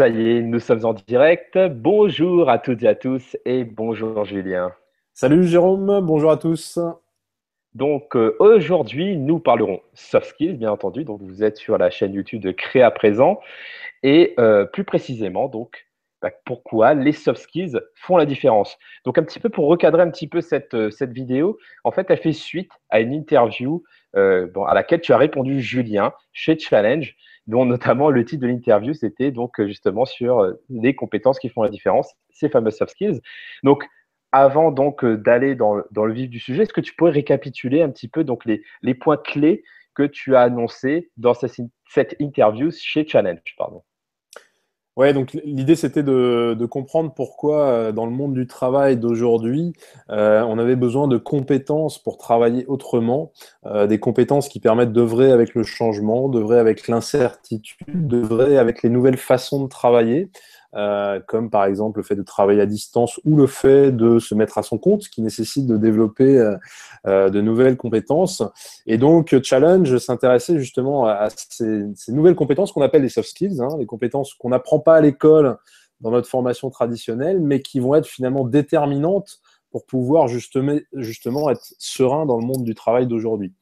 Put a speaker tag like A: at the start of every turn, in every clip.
A: Ça y est, nous sommes en direct. Bonjour à toutes et à tous et bonjour Julien.
B: Salut Jérôme, bonjour à tous.
A: Donc euh, aujourd'hui, nous parlerons soft skills, bien entendu. Donc vous êtes sur la chaîne YouTube de Créa Présent et euh, plus précisément, donc bah, pourquoi les soft skills font la différence. Donc un petit peu pour recadrer un petit peu cette, euh, cette vidéo, en fait, elle fait suite à une interview à laquelle tu as répondu Julien chez Challenge dont notamment le titre de l'interview, c'était donc justement sur euh, les compétences qui font la différence, ces fameuses soft skills. Donc, avant donc euh, d'aller dans, le vif du sujet, est-ce que tu pourrais récapituler un petit peu donc les, les points clés que tu as annoncés dans cette, cette interview chez Challenge pardon?
B: L'idée c'était de, comprendre pourquoi euh, dans le monde du travail d'aujourd'hui, euh, on avait besoin de compétences pour travailler autrement, euh, des compétences qui permettent d'œuvrer avec le changement, d'œuvrer avec l'incertitude, d'œuvrer avec les nouvelles façons de travailler. Euh, comme par exemple le fait de travailler à distance ou le fait de se mettre à son compte, qui nécessite de développer euh, euh, de nouvelles compétences. Et donc, Challenge s'intéressait justement à, ces, nouvelles compétences qu'on appelle les soft skills, hein, les compétences qu'on n'apprend pas à l'école dans notre formation traditionnelle, mais qui vont être finalement déterminantes pour pouvoir justement, être serein dans le monde du travail d'aujourd'hui.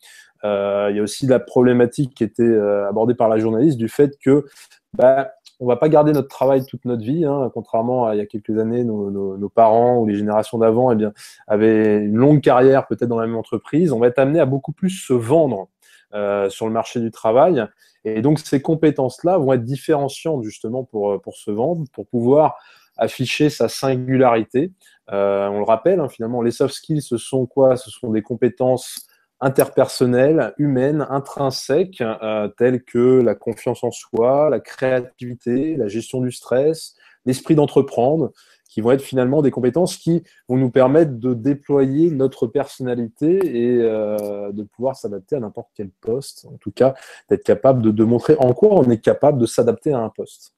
B: Il y a aussi la problématique qui était abordée par la journaliste du fait que bah, on va pas garder notre travail toute notre vie, hein, contrairement à il y a quelques années, nos, parents ou les générations d'avant, eh avaient une longue carrière peut-être dans la même entreprise. On va être amené à beaucoup plus se vendre euh, sur le marché du travail. Et donc, ces compétences-là vont être différenciantes justement pour, pour se vendre, pour pouvoir afficher sa singularité. Euh, on le rappelle, hein, finalement, les soft skills, ce sont quoi? Ce sont des compétences interpersonnelles, humaines, intrinsèques, euh, telles que la confiance en soi, la créativité, la gestion du stress, l'esprit d'entreprendre, qui vont être finalement des compétences qui vont nous permettre de déployer notre personnalité et euh, de pouvoir s'adapter à n'importe quel poste. En tout cas, d'être capable de, de montrer en quoi on est capable de s'adapter à un poste.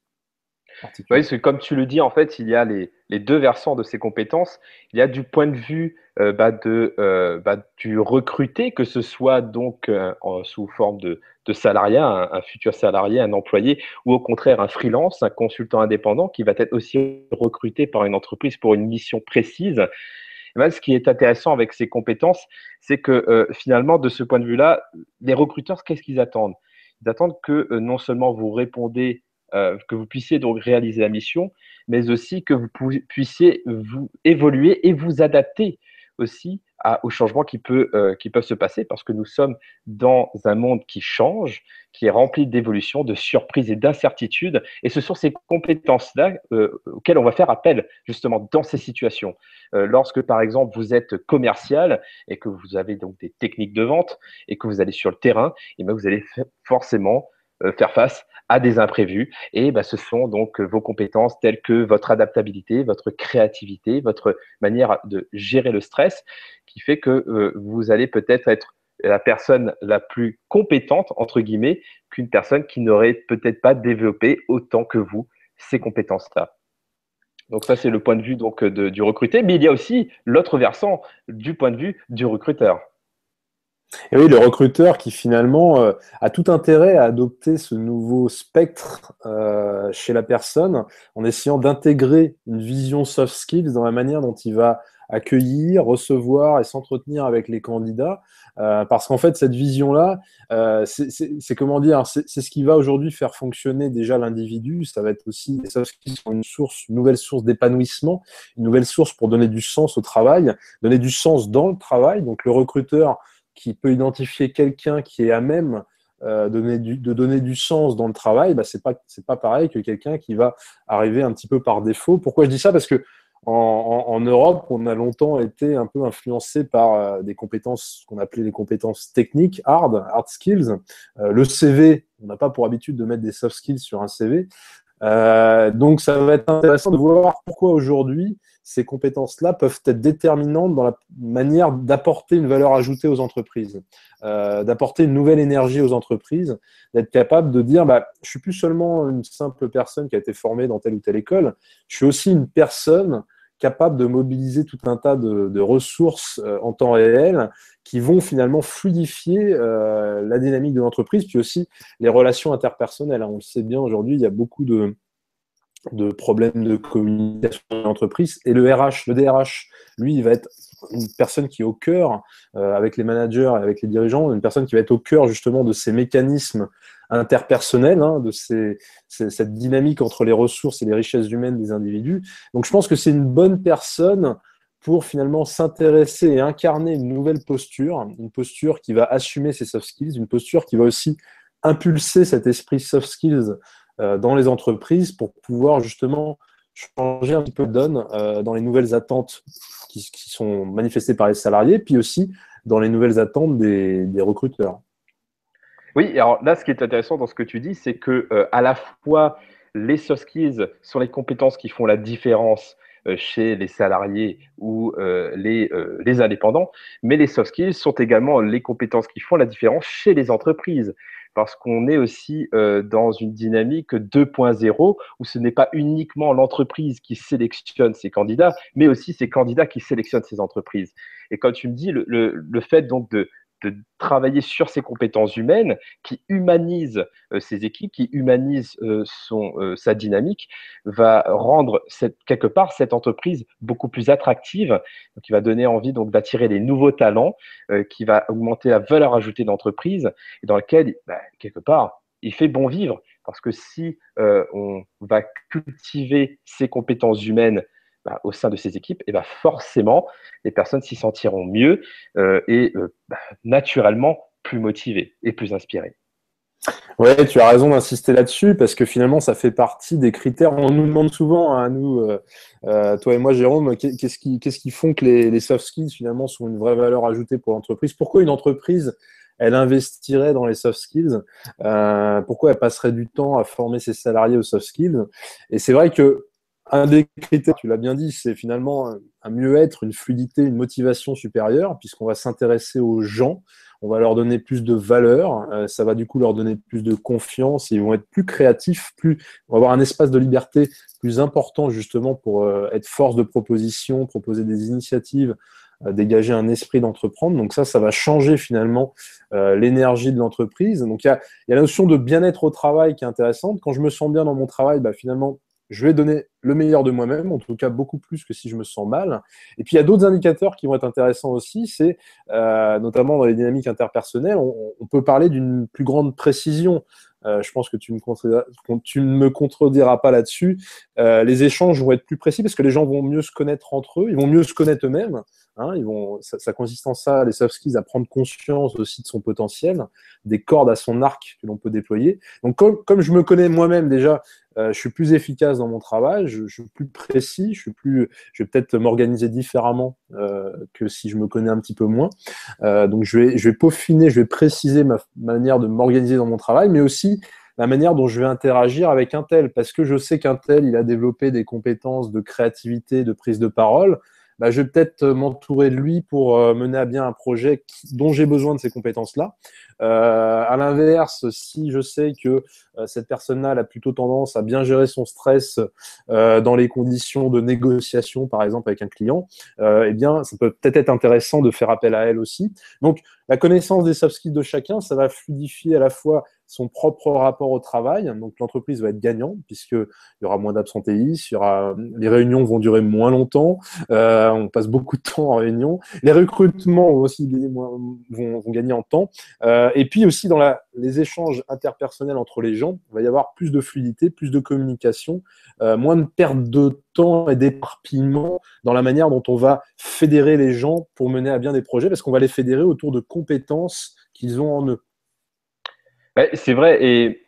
A: Oui, c'est comme tu le dis, en fait, il y a les, deux versants de ces compétences. Il y a du point de vue euh, bah, de, euh, bah, du recruté, que ce soit donc euh, sous forme de, de salariat, un, futur salarié, un employé, ou au contraire un freelance, un consultant indépendant qui va être aussi recruté par une entreprise pour une mission précise. Ben, ce qui est intéressant avec ces compétences, c'est que finalement, de ce point de vue-là, les recruteurs, qu'est-ce qu'ils attendent? Ils attendent que non seulement vous répondez euh, que vous puissiez donc réaliser la mission, mais aussi que vous puissiez vous évoluer et vous adapter aussi aux changements qui, peut, euh, qui peuvent se passer parce que nous sommes dans un monde qui change, qui est rempli d'évolutions, de surprises et d'incertitudes. Et ce sont ces compétences-là euh, auxquelles on va faire appel justement dans ces situations. lorsque, par exemple, vous êtes commercial et que vous avez donc des techniques de vente et que vous allez sur le terrain, et bien vous allez forcément faire face à des imprévus. Et bah, ce sont donc vos compétences telles que votre adaptabilité, votre créativité, votre manière de gérer le stress, qui fait que euh, vous allez peut-être être la personne la plus compétente, entre guillemets, qu'une personne qui n'aurait peut-être pas développé autant que vous ces compétences-là. Donc ça, c'est le point de vue donc, du recruté, mais il y a aussi l'autre versant du point de vue du recruteur.
B: Et oui, le recruteur qui finalement euh, a tout intérêt à adopter ce nouveau spectre euh, chez la personne en essayant d'intégrer une vision soft skills dans la manière dont il va accueillir, recevoir et s'entretenir avec les candidats. Euh, parce qu'en fait, cette vision-là, c'est comment dire, c'est ce qui va aujourd'hui faire fonctionner déjà l'individu. Ça va être aussi les soft skills sont une source, une nouvelle source d'épanouissement, une nouvelle source pour donner du sens au travail, donner du sens dans le travail. Donc le recruteur qui peut identifier quelqu'un qui est à même euh, de donner du sens dans le travail, bah, c'est pas pas pareil que quelqu'un qui va arriver un petit peu par défaut. Pourquoi je dis ça? Parce que en, Europe, on a longtemps été un peu influencé par euh, des compétences qu'on appelait les compétences techniques, hard, hard skills. Euh, le CV, on n'a pas pour habitude de mettre des soft skills sur un CV. Donc, ça va être intéressant de voir pourquoi aujourd'hui ces compétences-là peuvent être déterminantes dans la manière d'apporter une valeur ajoutée aux entreprises, euh, d'apporter une nouvelle énergie aux entreprises, d'être capable de dire bah, je suis plus seulement une simple personne qui a été formée dans telle ou telle école, je suis aussi une personne capable de mobiliser tout un tas de, ressources euh, en temps réel qui vont finalement fluidifier euh, la dynamique de l'entreprise, puis aussi les relations interpersonnelles. On le sait bien aujourd'hui, il y a beaucoup de, de problèmes de communication dans l'entreprise. Et le RH, le DRH, lui, il va être une personne qui est au cœur, euh, avec les managers et avec les dirigeants, une personne qui va être au cœur justement de ces mécanismes interpersonnels, hein, de ces, cette dynamique entre les ressources et les richesses humaines des individus. Donc je pense que c'est une bonne personne pour finalement s'intéresser et incarner une nouvelle posture, une posture qui va assumer ses soft skills, une posture qui va aussi impulser cet esprit soft skills dans les entreprises pour pouvoir justement changer un petit peu de donne euh, dans les nouvelles attentes qui, sont manifestées par les salariés, puis aussi dans les nouvelles attentes des, recruteurs.
A: Oui, alors là, ce qui est intéressant dans ce que tu dis, c'est que euh, à la fois les soft skills sont les compétences qui font la différence chez les salariés ou les, les indépendants, mais les soft skills sont également les compétences qui font la différence chez les entreprises parce qu'on est aussi euh, dans une dynamique 2.0 où ce n'est pas uniquement l'entreprise qui sélectionne ses candidats, mais aussi ces candidats qui sélectionnent ces entreprises. Et comme tu me dis, le, le fait donc de de travailler sur ses compétences humaines, qui humanise euh, ses équipes, qui humanise euh, son, euh, sa dynamique, va rendre quelque part cette entreprise beaucoup plus attractive, qui va donner envie donc d'attirer des nouveaux talents, qui va augmenter la valeur ajoutée de l'entreprise, et dans lequel, bah, quelque part, il fait bon vivre. Parce que si on va cultiver ses compétences humaines bah, au sein de ces équipes, et bah, forcément, les personnes s'y sentiront mieux euh, et euh, bah, naturellement plus motivées et plus inspirées.
B: Oui, tu as raison d'insister là-dessus parce que finalement, ça fait partie des critères. On nous demande souvent, à hein, nous, euh, toi et moi, Jérôme, qu'est-ce qui, qu'est-ce qui font que les, soft skills finalement sont une vraie valeur ajoutée pour l'entreprise? Pourquoi une entreprise elle investirait dans les soft skills? Pourquoi elle passerait du temps à former ses salariés aux soft skills? Et c'est vrai que un des critères, tu l'as bien dit, c'est finalement un mieux-être, une fluidité, une motivation supérieure, puisqu'on va s'intéresser aux gens, on va leur donner plus de valeur, euh, ça va du coup leur donner plus de confiance, ils vont être plus créatifs, plus, on va avoir un espace de liberté plus important justement pour euh, être force de proposition, proposer des initiatives, euh, dégager un esprit d'entreprendre. Donc ça, ça va changer finalement l'énergie de l'entreprise. Donc il y a, la notion de bien-être au travail qui est intéressante. Quand je me sens bien dans mon travail, bah, finalement, je vais donner le meilleur de moi-même, en tout cas beaucoup plus que si je me sens mal. Et puis il y a d'autres indicateurs qui vont être intéressants aussi, c'est euh, notamment dans les dynamiques interpersonnelles, on, peut parler d'une plus grande précision. Euh, je pense que tu, ne me contrediras pas là-dessus. Euh, les échanges vont être plus précis parce que les gens vont mieux se connaître entre eux, ils vont mieux se connaître eux-mêmes. Hein, ils vont, ça, consiste en ça, les soft skills, à prendre conscience aussi de son potentiel, des cordes à son arc que l'on peut déployer. Donc, comme, comme je me connais moi-même déjà, euh, je suis plus efficace dans mon travail, je, suis plus précis, je suis plus, je vais peut-être m'organiser différemment euh, que si je me connais un petit peu moins. Euh, donc, je vais, je vais peaufiner, je vais préciser ma manière de m'organiser dans mon travail, mais aussi la manière dont je vais interagir avec un tel, parce que je sais qu'un tel, il a développé des compétences de créativité, de prise de parole. Bah, je vais peut-être m'entourer de lui pour euh, mener à bien un projet dont j'ai besoin de ces compétences-là. Euh, à l'inverse, si je sais que euh, cette personne-là a plutôt tendance à bien gérer son stress dans les conditions de négociation, par exemple avec un client, eh bien, ça peut peut-être être intéressant de faire appel à elle aussi. Donc, la connaissance des soft de chacun, ça va fluidifier à la fois son propre rapport au travail. Donc l'entreprise va être gagnante puisqu'il y aura moins d'absentéisme, les réunions vont durer moins longtemps, euh, on passe beaucoup de temps en réunion. Les recrutements vont aussi gagner en temps. Euh, et puis aussi dans la, les échanges interpersonnels entre les gens, il va y avoir plus de fluidité, plus de communication, euh, moins de perte de temps et d'éparpillement dans la manière dont on va fédérer les gens pour mener à bien des projets parce qu'on va les fédérer autour de compétences qu'ils ont en eux
A: c'est vrai. Et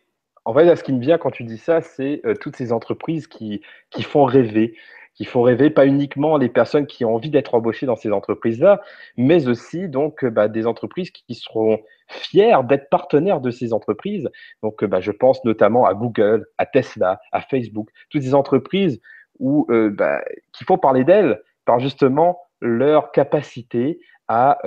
A: en fait, ce qui me vient quand tu dis ça, c'est euh, toutes ces entreprises qui, qui font rêver, qui font rêver pas uniquement les personnes qui ont envie d'être embauchées dans ces entreprises-là, mais aussi donc euh, bah, des entreprises qui seront fières d'être partenaires de ces entreprises. Donc, euh, bah, je pense notamment à Google, à Tesla, à Facebook, toutes ces entreprises où, bah, qui font parler d'elles par justement leur capacité à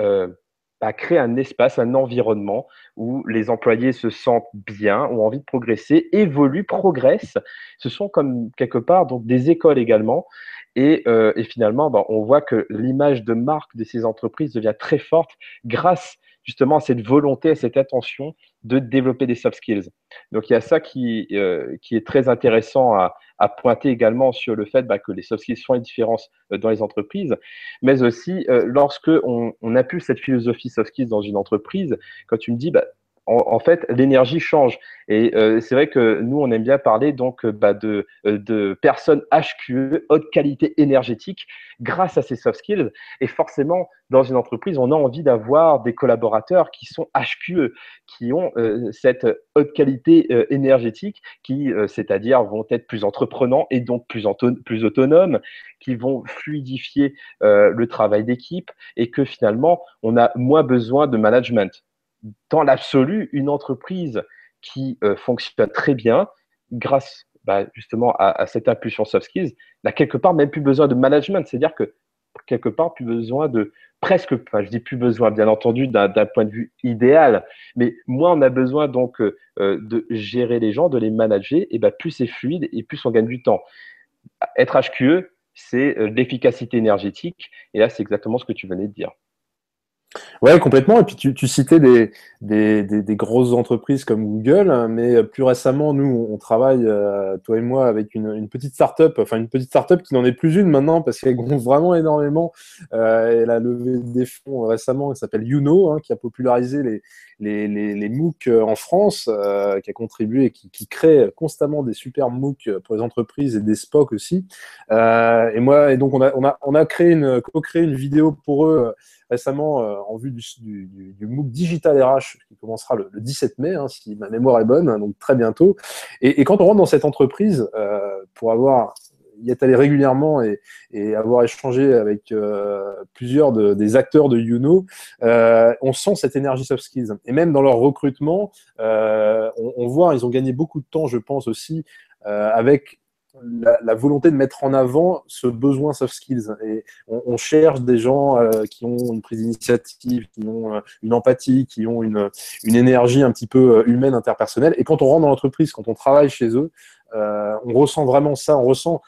A: à créer un espace, un environnement où les employés se sentent bien, ont envie de progresser, évoluent, progressent. Ce sont comme quelque part donc des écoles également. Et, euh, finalement, ben, on voit que l'image de marque de ces entreprises devient très forte grâce justement cette volonté, cette attention de développer des soft skills. Donc il y a ça qui, euh, qui est très intéressant à, pointer également sur le fait bah, que les soft skills font la différence euh, dans les entreprises, mais aussi euh, lorsque on, on cette philosophie soft skills dans une entreprise, quand tu me dis bah, en, fait, l'énergie change. Et euh, c'est vrai que nous, on aime bien parler donc euh, bah, de, euh, de personnes HQE, haute qualité énergétique, grâce à ces soft skills. Et forcément, dans une entreprise, on a envie d'avoir des collaborateurs qui sont HQE, qui ont cette haute qualité énergétique, qui, c'est-à-dire, vont être plus entreprenants et donc plus, plus autonomes, qui vont fluidifier le travail d'équipe et que finalement, on a moins besoin de management dans l'absolu, une entreprise qui euh, fonctionne très bien, grâce bah, justement à, cette impulsion soft skills, n'a quelque part même plus besoin de management. C'est-à-dire que quelque part plus besoin de presque, enfin je dis plus besoin bien entendu d'un point de vue idéal, mais moins on a besoin donc euh, euh, de gérer les gens, de les manager, et ben plus c'est fluide et plus on gagne du temps. Être HQE, c'est l'efficacité énergétique, et là c'est exactement ce que tu venais de dire.
B: Ouais, complètement. Et puis tu, citais des, grosses entreprises comme Google, hein, mais plus récemment, nous, on travaille, euh, toi et moi, avec une, une petite start-up, enfin une petite start-up qui n'en est plus une maintenant parce qu'elle gonfle vraiment énormément. Euh, elle a levé des fonds récemment, elle s'appelle Youno, hein, qui a popularisé les, les, les, les MOOC euh, en France, euh, qui a contribué et qui, qui, crée constamment des super MOOC pour les entreprises et des SPOC aussi. Euh, et moi, et donc on a, on a, on a créé une, co-créé une vidéo pour eux récemment euh, en vue du, du, du, MOOC Digital RH qui commencera le, 17 mai, hein, si ma mémoire est bonne, donc très bientôt. Et, et, quand on rentre dans cette entreprise, euh, pour avoir y être allé régulièrement et, avoir échangé avec euh, plusieurs de, des acteurs de Youno, euh, on sent cette énergie soft skills. Et même dans leur recrutement, euh, on, voit, ils ont gagné beaucoup de temps, je pense aussi, avec la, volonté de mettre en avant ce besoin soft skills. Et on, cherche des gens qui ont une prise d'initiative, qui ont une empathie, qui ont une, une énergie un petit peu humaine, interpersonnelle. Et quand on rentre dans l'entreprise, quand on travaille chez eux, on ressent vraiment ça. On ressent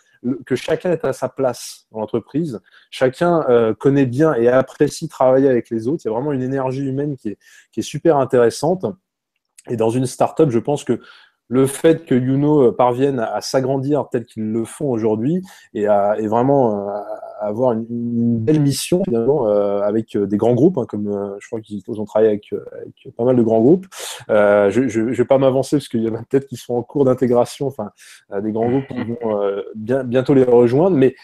B: que chacun est à sa place dans l'entreprise. Chacun connaît bien et apprécie travailler avec les autres. Il y a vraiment une énergie humaine qui est, qui est super intéressante. Et dans une startup, je pense que le fait que Youno euh, parvienne à, s'agrandir tel qu'ils le font aujourd'hui et, à, vraiment euh, avoir une, belle mission finalement euh, avec des grands groupes, hein, comme je crois qu'ils ont travaillé avec, pas mal de grands groupes. je ne vais pas m'avancer parce qu'il y en a peut-être qui sont en cours d'intégration, enfin des grands groupes qui vont bien, bientôt les rejoindre, mais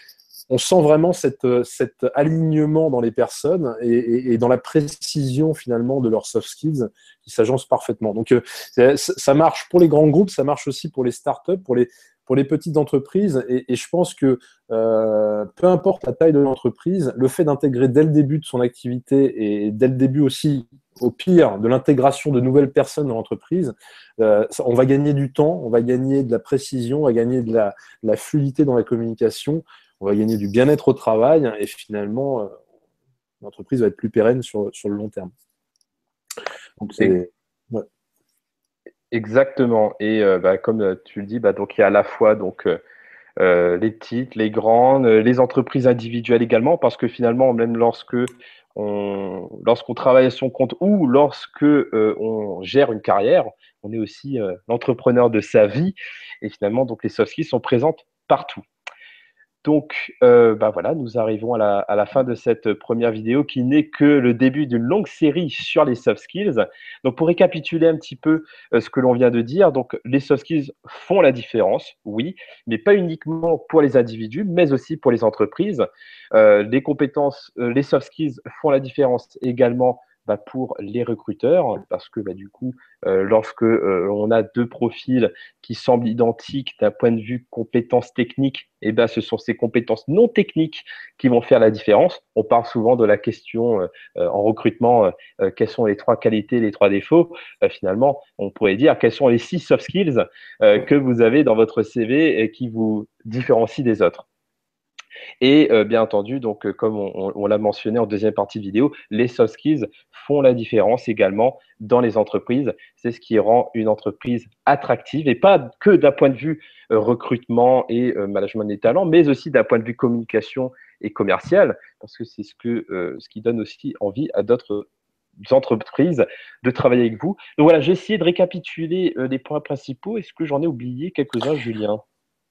B: on sent vraiment cette, cet alignement dans les personnes et, dans la précision finalement de leurs soft skills qui s'agencent parfaitement. Donc euh, ça marche pour les grands groupes, ça marche aussi pour les startups, pour les, pour les petites entreprises. Et, je pense que euh, peu importe la taille de l'entreprise, le fait d'intégrer dès le début de son activité et dès le début aussi, au pire, de l'intégration de nouvelles personnes dans l'entreprise, euh, on va gagner du temps, on va gagner de la précision, on va gagner de la, de la fluidité dans la communication on va gagner du bien-être au travail et finalement, euh, l'entreprise va être plus pérenne sur, sur le long terme.
A: Donc, c'est. Exactement. Et euh, bah, comme tu le dis, bah, donc, il y a à la fois donc, euh, les petites, les grandes, les entreprises individuelles également, parce que finalement, même lorsque on, lorsqu'on travaille à son compte ou lorsque on gère une carrière, on est aussi l'entrepreneur de sa vie. Et finalement, donc les soft skills sont présentes partout. Donc, euh, bah voilà, nous arrivons à la, fin de cette première vidéo qui n'est que le début d'une longue série sur les soft skills. Donc, pour récapituler un petit peu euh, ce que l'on vient de dire, donc les soft skills font la différence, oui, mais pas uniquement pour les individus, mais aussi pour les entreprises. Euh, les compétences, les soft skills font la différence également bah, pour les recruteurs, parce que bah, du coup, euh, lorsque euh, on a deux profils qui semblent identiques d'un point de vue compétences techniques, et eh ben, ce sont ces compétences non techniques qui vont faire la différence. On parle souvent de la question euh, en recrutement, quelles sont les trois qualités, les trois défauts. finalement, on pourrait dire quels sont les six soft skills que vous avez dans votre CV et qui vous différencient des autres. Et euh, bien entendu, donc, euh, comme on, l'a mentionné en deuxième partie de vidéo, les soft skills font la différence également dans les entreprises. C'est ce qui rend une entreprise attractive et pas que d'un point de vue euh, recrutement et management des talents, mais aussi d'un point de vue communication et commercial, parce que c'est ce, ce qui donne aussi envie à d'autres entreprises de travailler avec vous. Donc voilà, j'ai essayé de récapituler les points principaux. Est-ce que j'en ai oublié quelques-uns, Julien?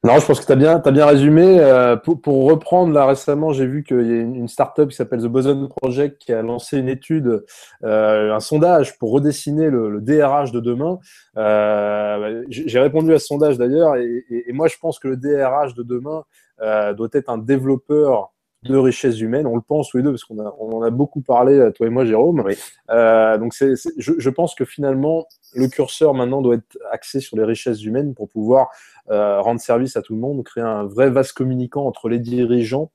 B: Non, je pense que tu as bien, as bien résumé. Euh, pour, pour, reprendre, là récemment, j'ai vu qu'il y a une, startup qui s'appelle The Boson Project qui a lancé une étude, euh, un sondage pour redessiner le, le DRH de demain. Euh, j'ai répondu à ce sondage d'ailleurs, et, et, et, moi je pense que le DRH de demain euh, doit être un développeur de richesse humaine. On le pense tous les deux parce qu'on on en a beaucoup parlé, toi et moi, Jérôme.
A: Oui.
B: Euh, donc, c'est, je, je, pense que finalement, le curseur maintenant doit être axé sur les richesses humaines pour pouvoir euh, rendre service à tout le monde, créer un vrai vase communicant entre les dirigeants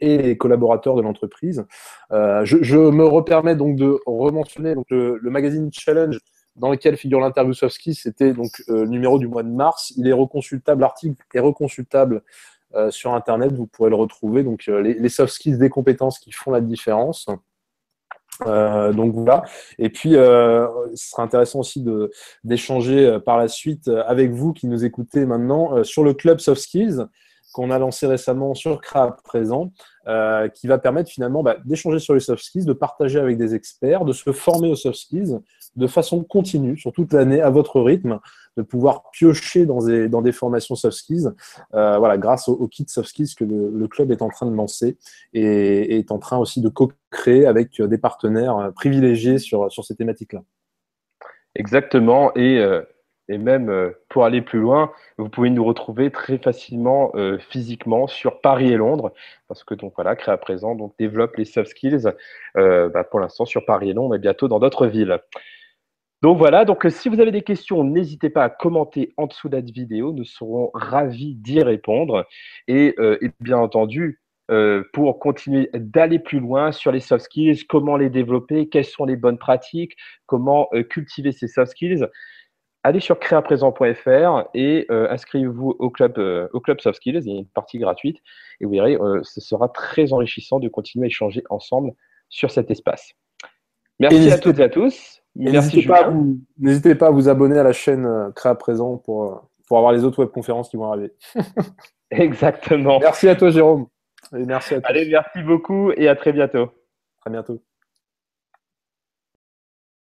B: et les collaborateurs de l'entreprise. Euh, je, je, me repermets donc de rementionner donc le, le magazine Challenge dans lequel figure l'interview Sofsky, c'était donc euh, numéro du mois de mars. Il est reconsultable, l'article est reconsultable euh, sur Internet, vous pourrez le retrouver. Donc, euh, les, soft skills des compétences qui font la différence. Euh, donc voilà. Et puis, ce sera intéressant aussi d'échanger par la suite avec vous qui nous écoutez maintenant sur le club Soft Skills qu'on a lancé récemment sur CRA présent, qui va permettre finalement bah, d'échanger sur les soft skills, de partager avec des experts, de se former aux soft skills de façon continue sur toute l'année à votre rythme, de pouvoir piocher dans des, formations soft skills, euh, voilà, grâce au, au, kit soft skills que le, club est en train de lancer et, est en train aussi de co-créer avec des partenaires privilégiés sur, ces thématiques-là.
A: Exactement. Et euh, et même euh, pour aller plus loin, vous pouvez nous retrouver très facilement euh, physiquement sur Paris et Londres, parce que donc voilà, Créa Présent donc développe les soft skills euh, bah, pour l'instant sur Paris et Londres et bientôt dans d'autres villes. Donc voilà, donc si vous avez des questions, n'hésitez pas à commenter en dessous de cette vidéo, nous serons ravis d'y répondre. Et, euh, et, bien entendu, euh, pour continuer d'aller plus loin sur les soft skills, comment les développer, quelles sont les bonnes pratiques, comment euh, cultiver ces soft skills, allez sur créaprésent.fr et euh, inscrivez-vous au club, euh, au club Soft Skills. Il y a une partie gratuite et vous verrez, euh, ce sera très enrichissant de continuer à échanger ensemble sur cet espace. Merci à toutes et à tous.
B: N'hésitez pas, pas, à vous abonner à la chaîne Créa Présent pour, pour avoir les autres webconférences qui vont arriver.
A: Exactement.
B: Merci à toi, Jérôme. Et merci à tous.
A: Allez, merci beaucoup et à très bientôt.
B: À bientôt.